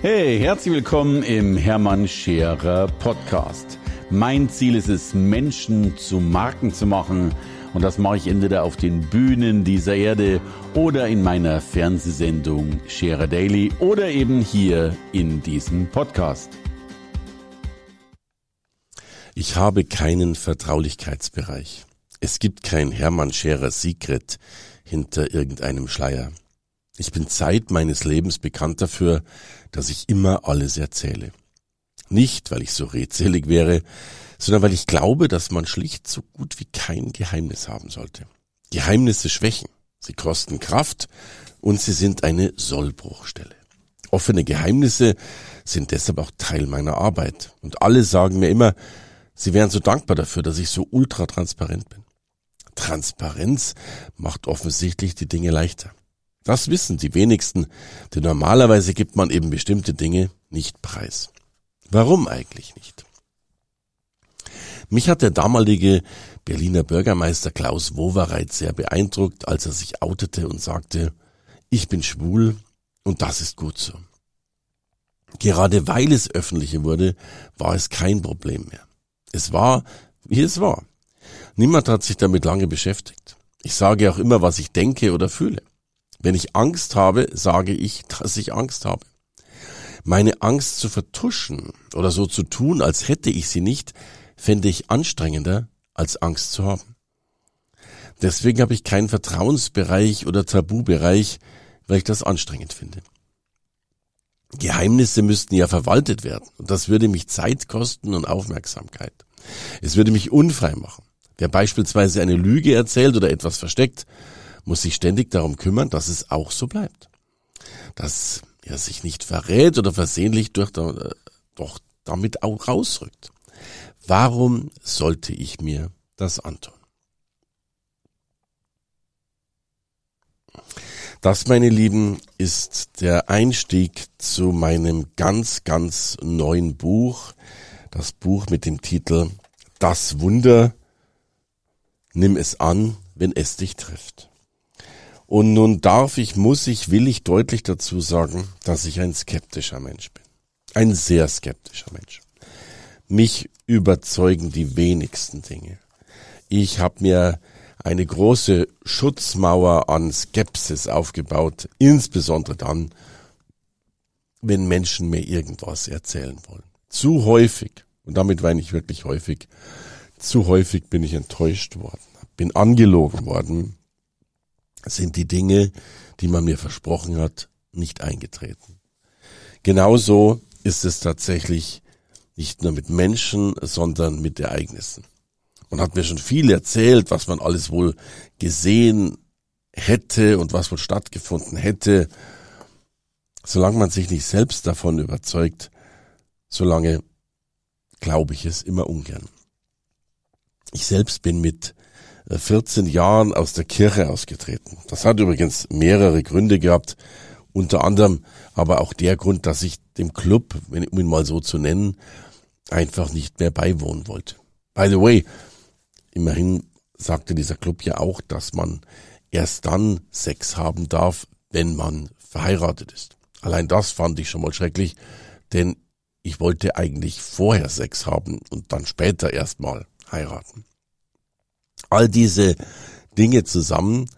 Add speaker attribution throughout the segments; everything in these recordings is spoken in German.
Speaker 1: Hey, herzlich willkommen im Hermann Scherer Podcast. Mein Ziel ist es, Menschen zu Marken zu machen. Und das mache ich entweder auf den Bühnen dieser Erde oder in meiner Fernsehsendung Scherer Daily oder eben hier in diesem Podcast.
Speaker 2: Ich habe keinen Vertraulichkeitsbereich. Es gibt kein Hermann Scherer Secret hinter irgendeinem Schleier. Ich bin Zeit meines Lebens bekannt dafür, dass ich immer alles erzähle. Nicht, weil ich so redselig wäre, sondern weil ich glaube, dass man schlicht so gut wie kein Geheimnis haben sollte. Geheimnisse schwächen, sie kosten Kraft und sie sind eine Sollbruchstelle. Offene Geheimnisse sind deshalb auch Teil meiner Arbeit. Und alle sagen mir immer, sie wären so dankbar dafür, dass ich so ultra transparent bin. Transparenz macht offensichtlich die Dinge leichter. Das wissen die wenigsten, denn normalerweise gibt man eben bestimmte Dinge nicht preis. Warum eigentlich nicht? Mich hat der damalige Berliner Bürgermeister Klaus Wowereit sehr beeindruckt, als er sich outete und sagte, ich bin schwul und das ist gut so. Gerade weil es öffentliche wurde, war es kein Problem mehr. Es war, wie es war. Niemand hat sich damit lange beschäftigt. Ich sage auch immer, was ich denke oder fühle. Wenn ich Angst habe, sage ich, dass ich Angst habe. Meine Angst zu vertuschen oder so zu tun, als hätte ich sie nicht, fände ich anstrengender, als Angst zu haben. Deswegen habe ich keinen Vertrauensbereich oder Tabubereich, weil ich das anstrengend finde. Geheimnisse müssten ja verwaltet werden und das würde mich Zeit kosten und Aufmerksamkeit. Es würde mich unfrei machen. Wer beispielsweise eine Lüge erzählt oder etwas versteckt, muss sich ständig darum kümmern, dass es auch so bleibt. Dass er sich nicht verrät oder versehentlich durch, äh, doch damit auch rausrückt. Warum sollte ich mir das antun? Das, meine Lieben, ist der Einstieg zu meinem ganz, ganz neuen Buch. Das Buch mit dem Titel Das Wunder. Nimm es an, wenn es dich trifft. Und nun darf ich, muss ich, will ich deutlich dazu sagen, dass ich ein skeptischer Mensch bin. Ein sehr skeptischer Mensch. Mich überzeugen die wenigsten Dinge. Ich habe mir eine große Schutzmauer an Skepsis aufgebaut, insbesondere dann, wenn Menschen mir irgendwas erzählen wollen. Zu häufig, und damit meine ich wirklich häufig, zu häufig bin ich enttäuscht worden, bin angelogen worden, sind die Dinge, die man mir versprochen hat, nicht eingetreten. Genauso ist es tatsächlich nicht nur mit Menschen, sondern mit Ereignissen. Man hat mir schon viel erzählt, was man alles wohl gesehen hätte und was wohl stattgefunden hätte. Solange man sich nicht selbst davon überzeugt, solange glaube ich es immer ungern. Ich selbst bin mit 14 Jahren aus der Kirche ausgetreten. Das hat übrigens mehrere Gründe gehabt, unter anderem aber auch der Grund, dass ich dem Club, um ihn mal so zu nennen, einfach nicht mehr beiwohnen wollte. By the way, immerhin sagte dieser Club ja auch, dass man erst dann Sex haben darf, wenn man verheiratet ist. Allein das fand ich schon mal schrecklich, denn ich wollte eigentlich vorher Sex haben und dann später erstmal heiraten. All diese Dinge zusammen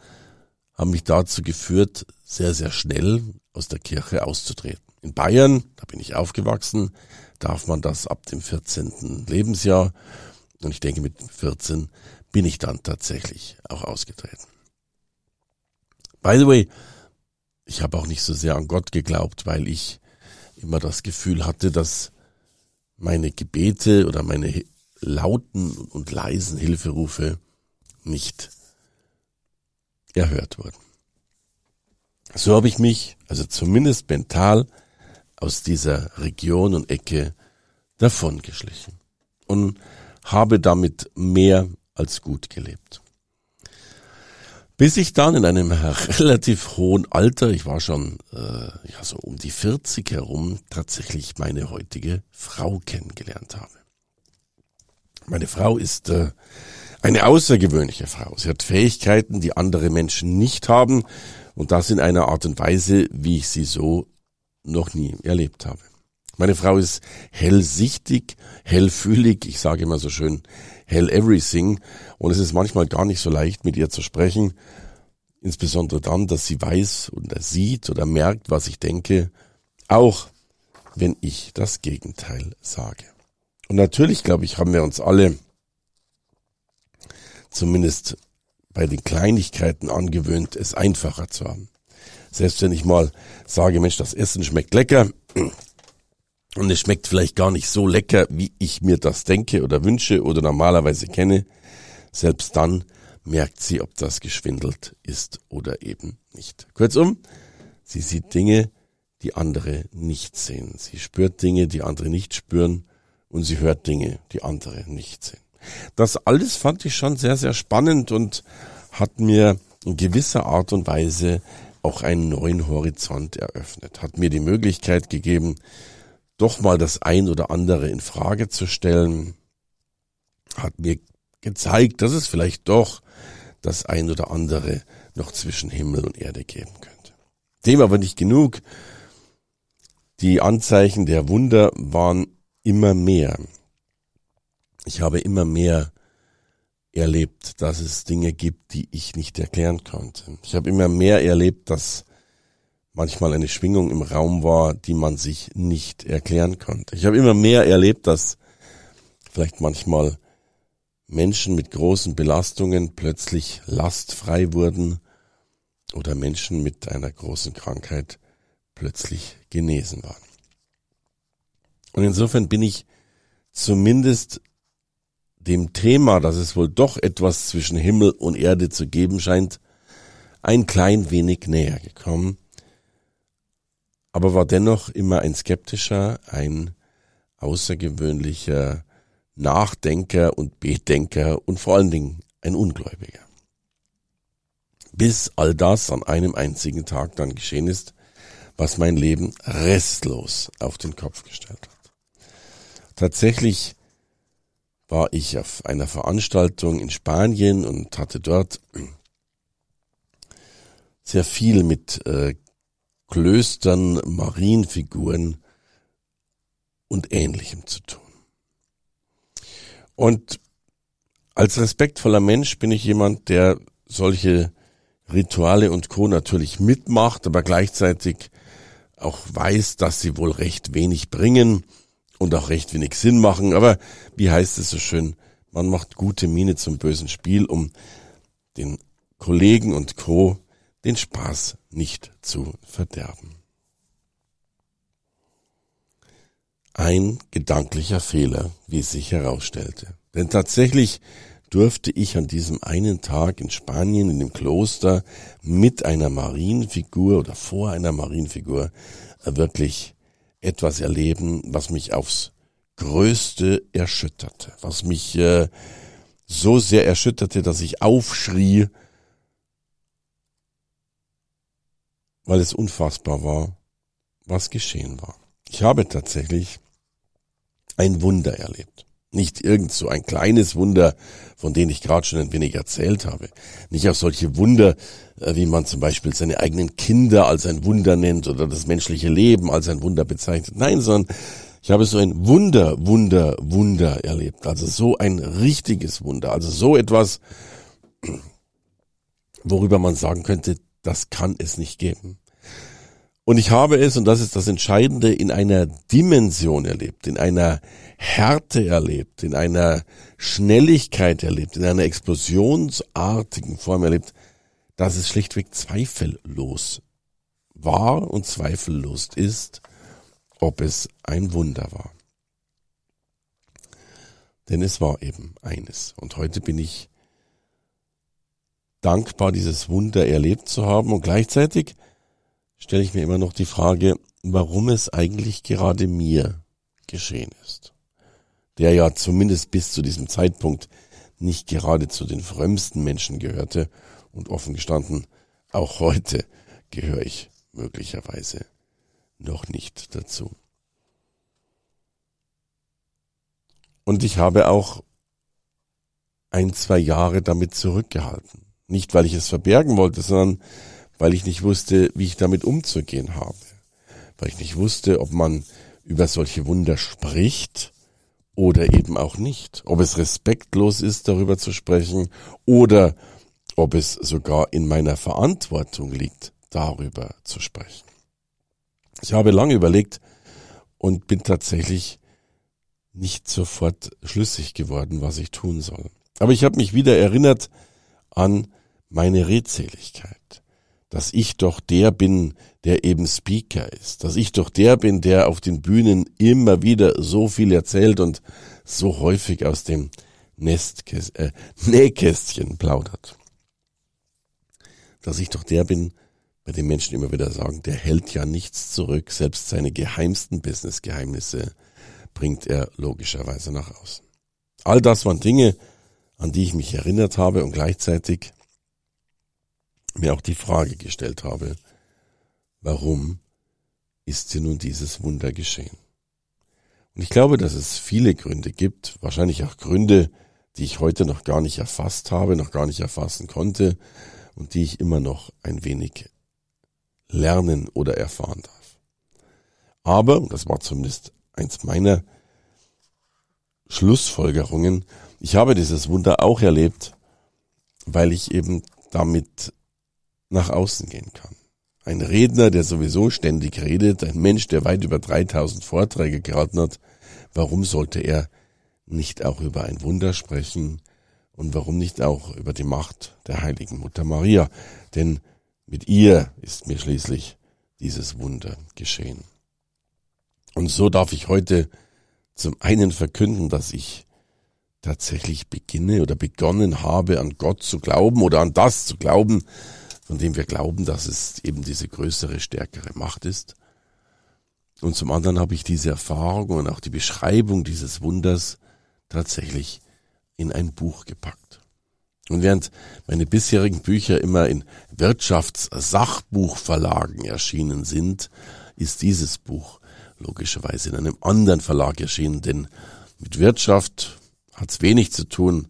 Speaker 2: haben mich dazu geführt, sehr, sehr schnell aus der Kirche auszutreten. In Bayern, da bin ich aufgewachsen, darf man das ab dem 14. Lebensjahr. Und ich denke, mit 14 bin ich dann tatsächlich auch ausgetreten. By the way, ich habe auch nicht so sehr an Gott geglaubt, weil ich immer das Gefühl hatte, dass meine Gebete oder meine lauten und leisen Hilferufe nicht erhört wurden. So habe ich mich, also zumindest mental, aus dieser Region und Ecke davongeschlichen und habe damit mehr als gut gelebt. Bis ich dann in einem relativ hohen Alter, ich war schon äh, ja so um die 40 herum, tatsächlich meine heutige Frau kennengelernt habe. Meine Frau ist äh, eine außergewöhnliche Frau. Sie hat Fähigkeiten, die andere Menschen nicht haben und das in einer Art und Weise, wie ich sie so noch nie erlebt habe. Meine Frau ist hellsichtig, hellfühlig, ich sage immer so schön, hell everything. Und es ist manchmal gar nicht so leicht, mit ihr zu sprechen. Insbesondere dann, dass sie weiß oder sieht oder merkt, was ich denke. Auch wenn ich das Gegenteil sage. Und natürlich, glaube ich, haben wir uns alle zumindest bei den Kleinigkeiten angewöhnt, es einfacher zu haben. Selbst wenn ich mal sage, Mensch, das Essen schmeckt lecker, und es schmeckt vielleicht gar nicht so lecker, wie ich mir das denke oder wünsche oder normalerweise kenne, selbst dann merkt sie, ob das geschwindelt ist oder eben nicht. Kurzum, sie sieht Dinge, die andere nicht sehen. Sie spürt Dinge, die andere nicht spüren und sie hört Dinge, die andere nicht sehen. Das alles fand ich schon sehr, sehr spannend und hat mir in gewisser Art und Weise auch einen neuen Horizont eröffnet, hat mir die Möglichkeit gegeben, doch mal das ein oder andere in Frage zu stellen, hat mir gezeigt, dass es vielleicht doch das ein oder andere noch zwischen Himmel und Erde geben könnte. Dem aber nicht genug. Die Anzeichen der Wunder waren immer mehr. Ich habe immer mehr erlebt, dass es Dinge gibt, die ich nicht erklären konnte. Ich habe immer mehr erlebt, dass manchmal eine Schwingung im Raum war, die man sich nicht erklären konnte. Ich habe immer mehr erlebt, dass vielleicht manchmal Menschen mit großen Belastungen plötzlich lastfrei wurden oder Menschen mit einer großen Krankheit plötzlich genesen waren. Und insofern bin ich zumindest dem Thema, dass es wohl doch etwas zwischen Himmel und Erde zu geben scheint, ein klein wenig näher gekommen aber war dennoch immer ein skeptischer, ein außergewöhnlicher Nachdenker und Bedenker und vor allen Dingen ein Ungläubiger. Bis all das an einem einzigen Tag dann geschehen ist, was mein Leben restlos auf den Kopf gestellt hat. Tatsächlich war ich auf einer Veranstaltung in Spanien und hatte dort sehr viel mit äh, Klöstern, Marienfiguren und ähnlichem zu tun. Und als respektvoller Mensch bin ich jemand, der solche Rituale und Co. natürlich mitmacht, aber gleichzeitig auch weiß, dass sie wohl recht wenig bringen und auch recht wenig Sinn machen. Aber wie heißt es so schön, man macht gute Miene zum bösen Spiel, um den Kollegen und Co den Spaß nicht zu verderben. Ein gedanklicher Fehler, wie es sich herausstellte. Denn tatsächlich durfte ich an diesem einen Tag in Spanien in dem Kloster mit einer Marienfigur oder vor einer Marienfigur wirklich etwas erleben, was mich aufs Größte erschütterte, was mich äh, so sehr erschütterte, dass ich aufschrie weil es unfassbar war, was geschehen war. Ich habe tatsächlich ein Wunder erlebt. Nicht irgend so ein kleines Wunder, von dem ich gerade schon ein wenig erzählt habe. Nicht auch solche Wunder, äh, wie man zum Beispiel seine eigenen Kinder als ein Wunder nennt oder das menschliche Leben als ein Wunder bezeichnet. Nein, sondern ich habe so ein Wunder, Wunder, Wunder erlebt. Also so ein richtiges Wunder. Also so etwas, worüber man sagen könnte, das kann es nicht geben. Und ich habe es, und das ist das Entscheidende, in einer Dimension erlebt, in einer Härte erlebt, in einer Schnelligkeit erlebt, in einer explosionsartigen Form erlebt, dass es schlichtweg zweifellos war und zweifellos ist, ob es ein Wunder war. Denn es war eben eines. Und heute bin ich dankbar, dieses Wunder erlebt zu haben und gleichzeitig stelle ich mir immer noch die Frage, warum es eigentlich gerade mir geschehen ist. Der ja zumindest bis zu diesem Zeitpunkt nicht gerade zu den frömmsten Menschen gehörte und offen gestanden, auch heute gehöre ich möglicherweise noch nicht dazu. Und ich habe auch ein, zwei Jahre damit zurückgehalten. Nicht, weil ich es verbergen wollte, sondern weil ich nicht wusste, wie ich damit umzugehen habe. weil ich nicht wusste, ob man über solche Wunder spricht oder eben auch nicht. Ob es respektlos ist, darüber zu sprechen oder ob es sogar in meiner Verantwortung liegt, darüber zu sprechen. Ich habe lange überlegt und bin tatsächlich nicht sofort schlüssig geworden, was ich tun soll. Aber ich habe mich wieder erinnert an meine Redseligkeit, dass ich doch der bin, der eben Speaker ist, dass ich doch der bin, der auf den Bühnen immer wieder so viel erzählt und so häufig aus dem Nestkäst äh, Nähkästchen plaudert. Dass ich doch der bin, bei dem Menschen immer wieder sagen, der hält ja nichts zurück, selbst seine geheimsten Business-Geheimnisse bringt er logischerweise nach außen. All das waren Dinge, an die ich mich erinnert habe und gleichzeitig mir auch die Frage gestellt habe, warum ist hier nun dieses Wunder geschehen? Und ich glaube, dass es viele Gründe gibt, wahrscheinlich auch Gründe, die ich heute noch gar nicht erfasst habe, noch gar nicht erfassen konnte und die ich immer noch ein wenig lernen oder erfahren darf. Aber, das war zumindest eins meiner Schlussfolgerungen, ich habe dieses Wunder auch erlebt, weil ich eben damit nach außen gehen kann. Ein Redner, der sowieso ständig redet, ein Mensch, der weit über 3000 Vorträge gehalten hat, warum sollte er nicht auch über ein Wunder sprechen und warum nicht auch über die Macht der heiligen Mutter Maria? Denn mit ihr ist mir schließlich dieses Wunder geschehen. Und so darf ich heute zum einen verkünden, dass ich tatsächlich beginne oder begonnen habe, an Gott zu glauben oder an das zu glauben, von dem wir glauben, dass es eben diese größere, stärkere Macht ist. Und zum anderen habe ich diese Erfahrung und auch die Beschreibung dieses Wunders tatsächlich in ein Buch gepackt. Und während meine bisherigen Bücher immer in Wirtschaftssachbuchverlagen erschienen sind, ist dieses Buch logischerweise in einem anderen Verlag erschienen, denn mit Wirtschaft hat es wenig zu tun,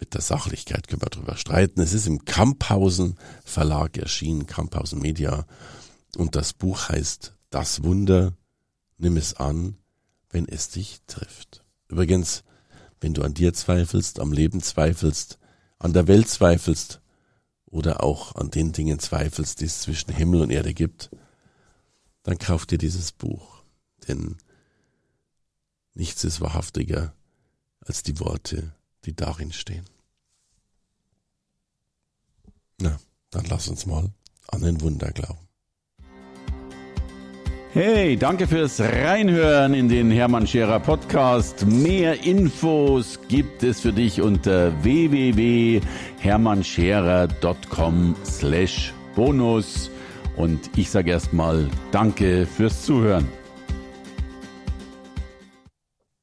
Speaker 2: mit der Sachlichkeit können wir drüber streiten. Es ist im Kamphausen Verlag erschienen, Kamphausen Media. Und das Buch heißt Das Wunder, nimm es an, wenn es dich trifft. Übrigens, wenn du an dir zweifelst, am Leben zweifelst, an der Welt zweifelst oder auch an den Dingen zweifelst, die es zwischen Himmel und Erde gibt, dann kauf dir dieses Buch. Denn nichts ist wahrhaftiger als die Worte die darin stehen. Na, dann lass uns mal an ein Wunder glauben.
Speaker 1: Hey, danke fürs Reinhören in den Hermann Scherer Podcast. Mehr Infos gibt es für dich unter www.hermannscherer.com slash bonus. Und ich sage erstmal Danke fürs Zuhören.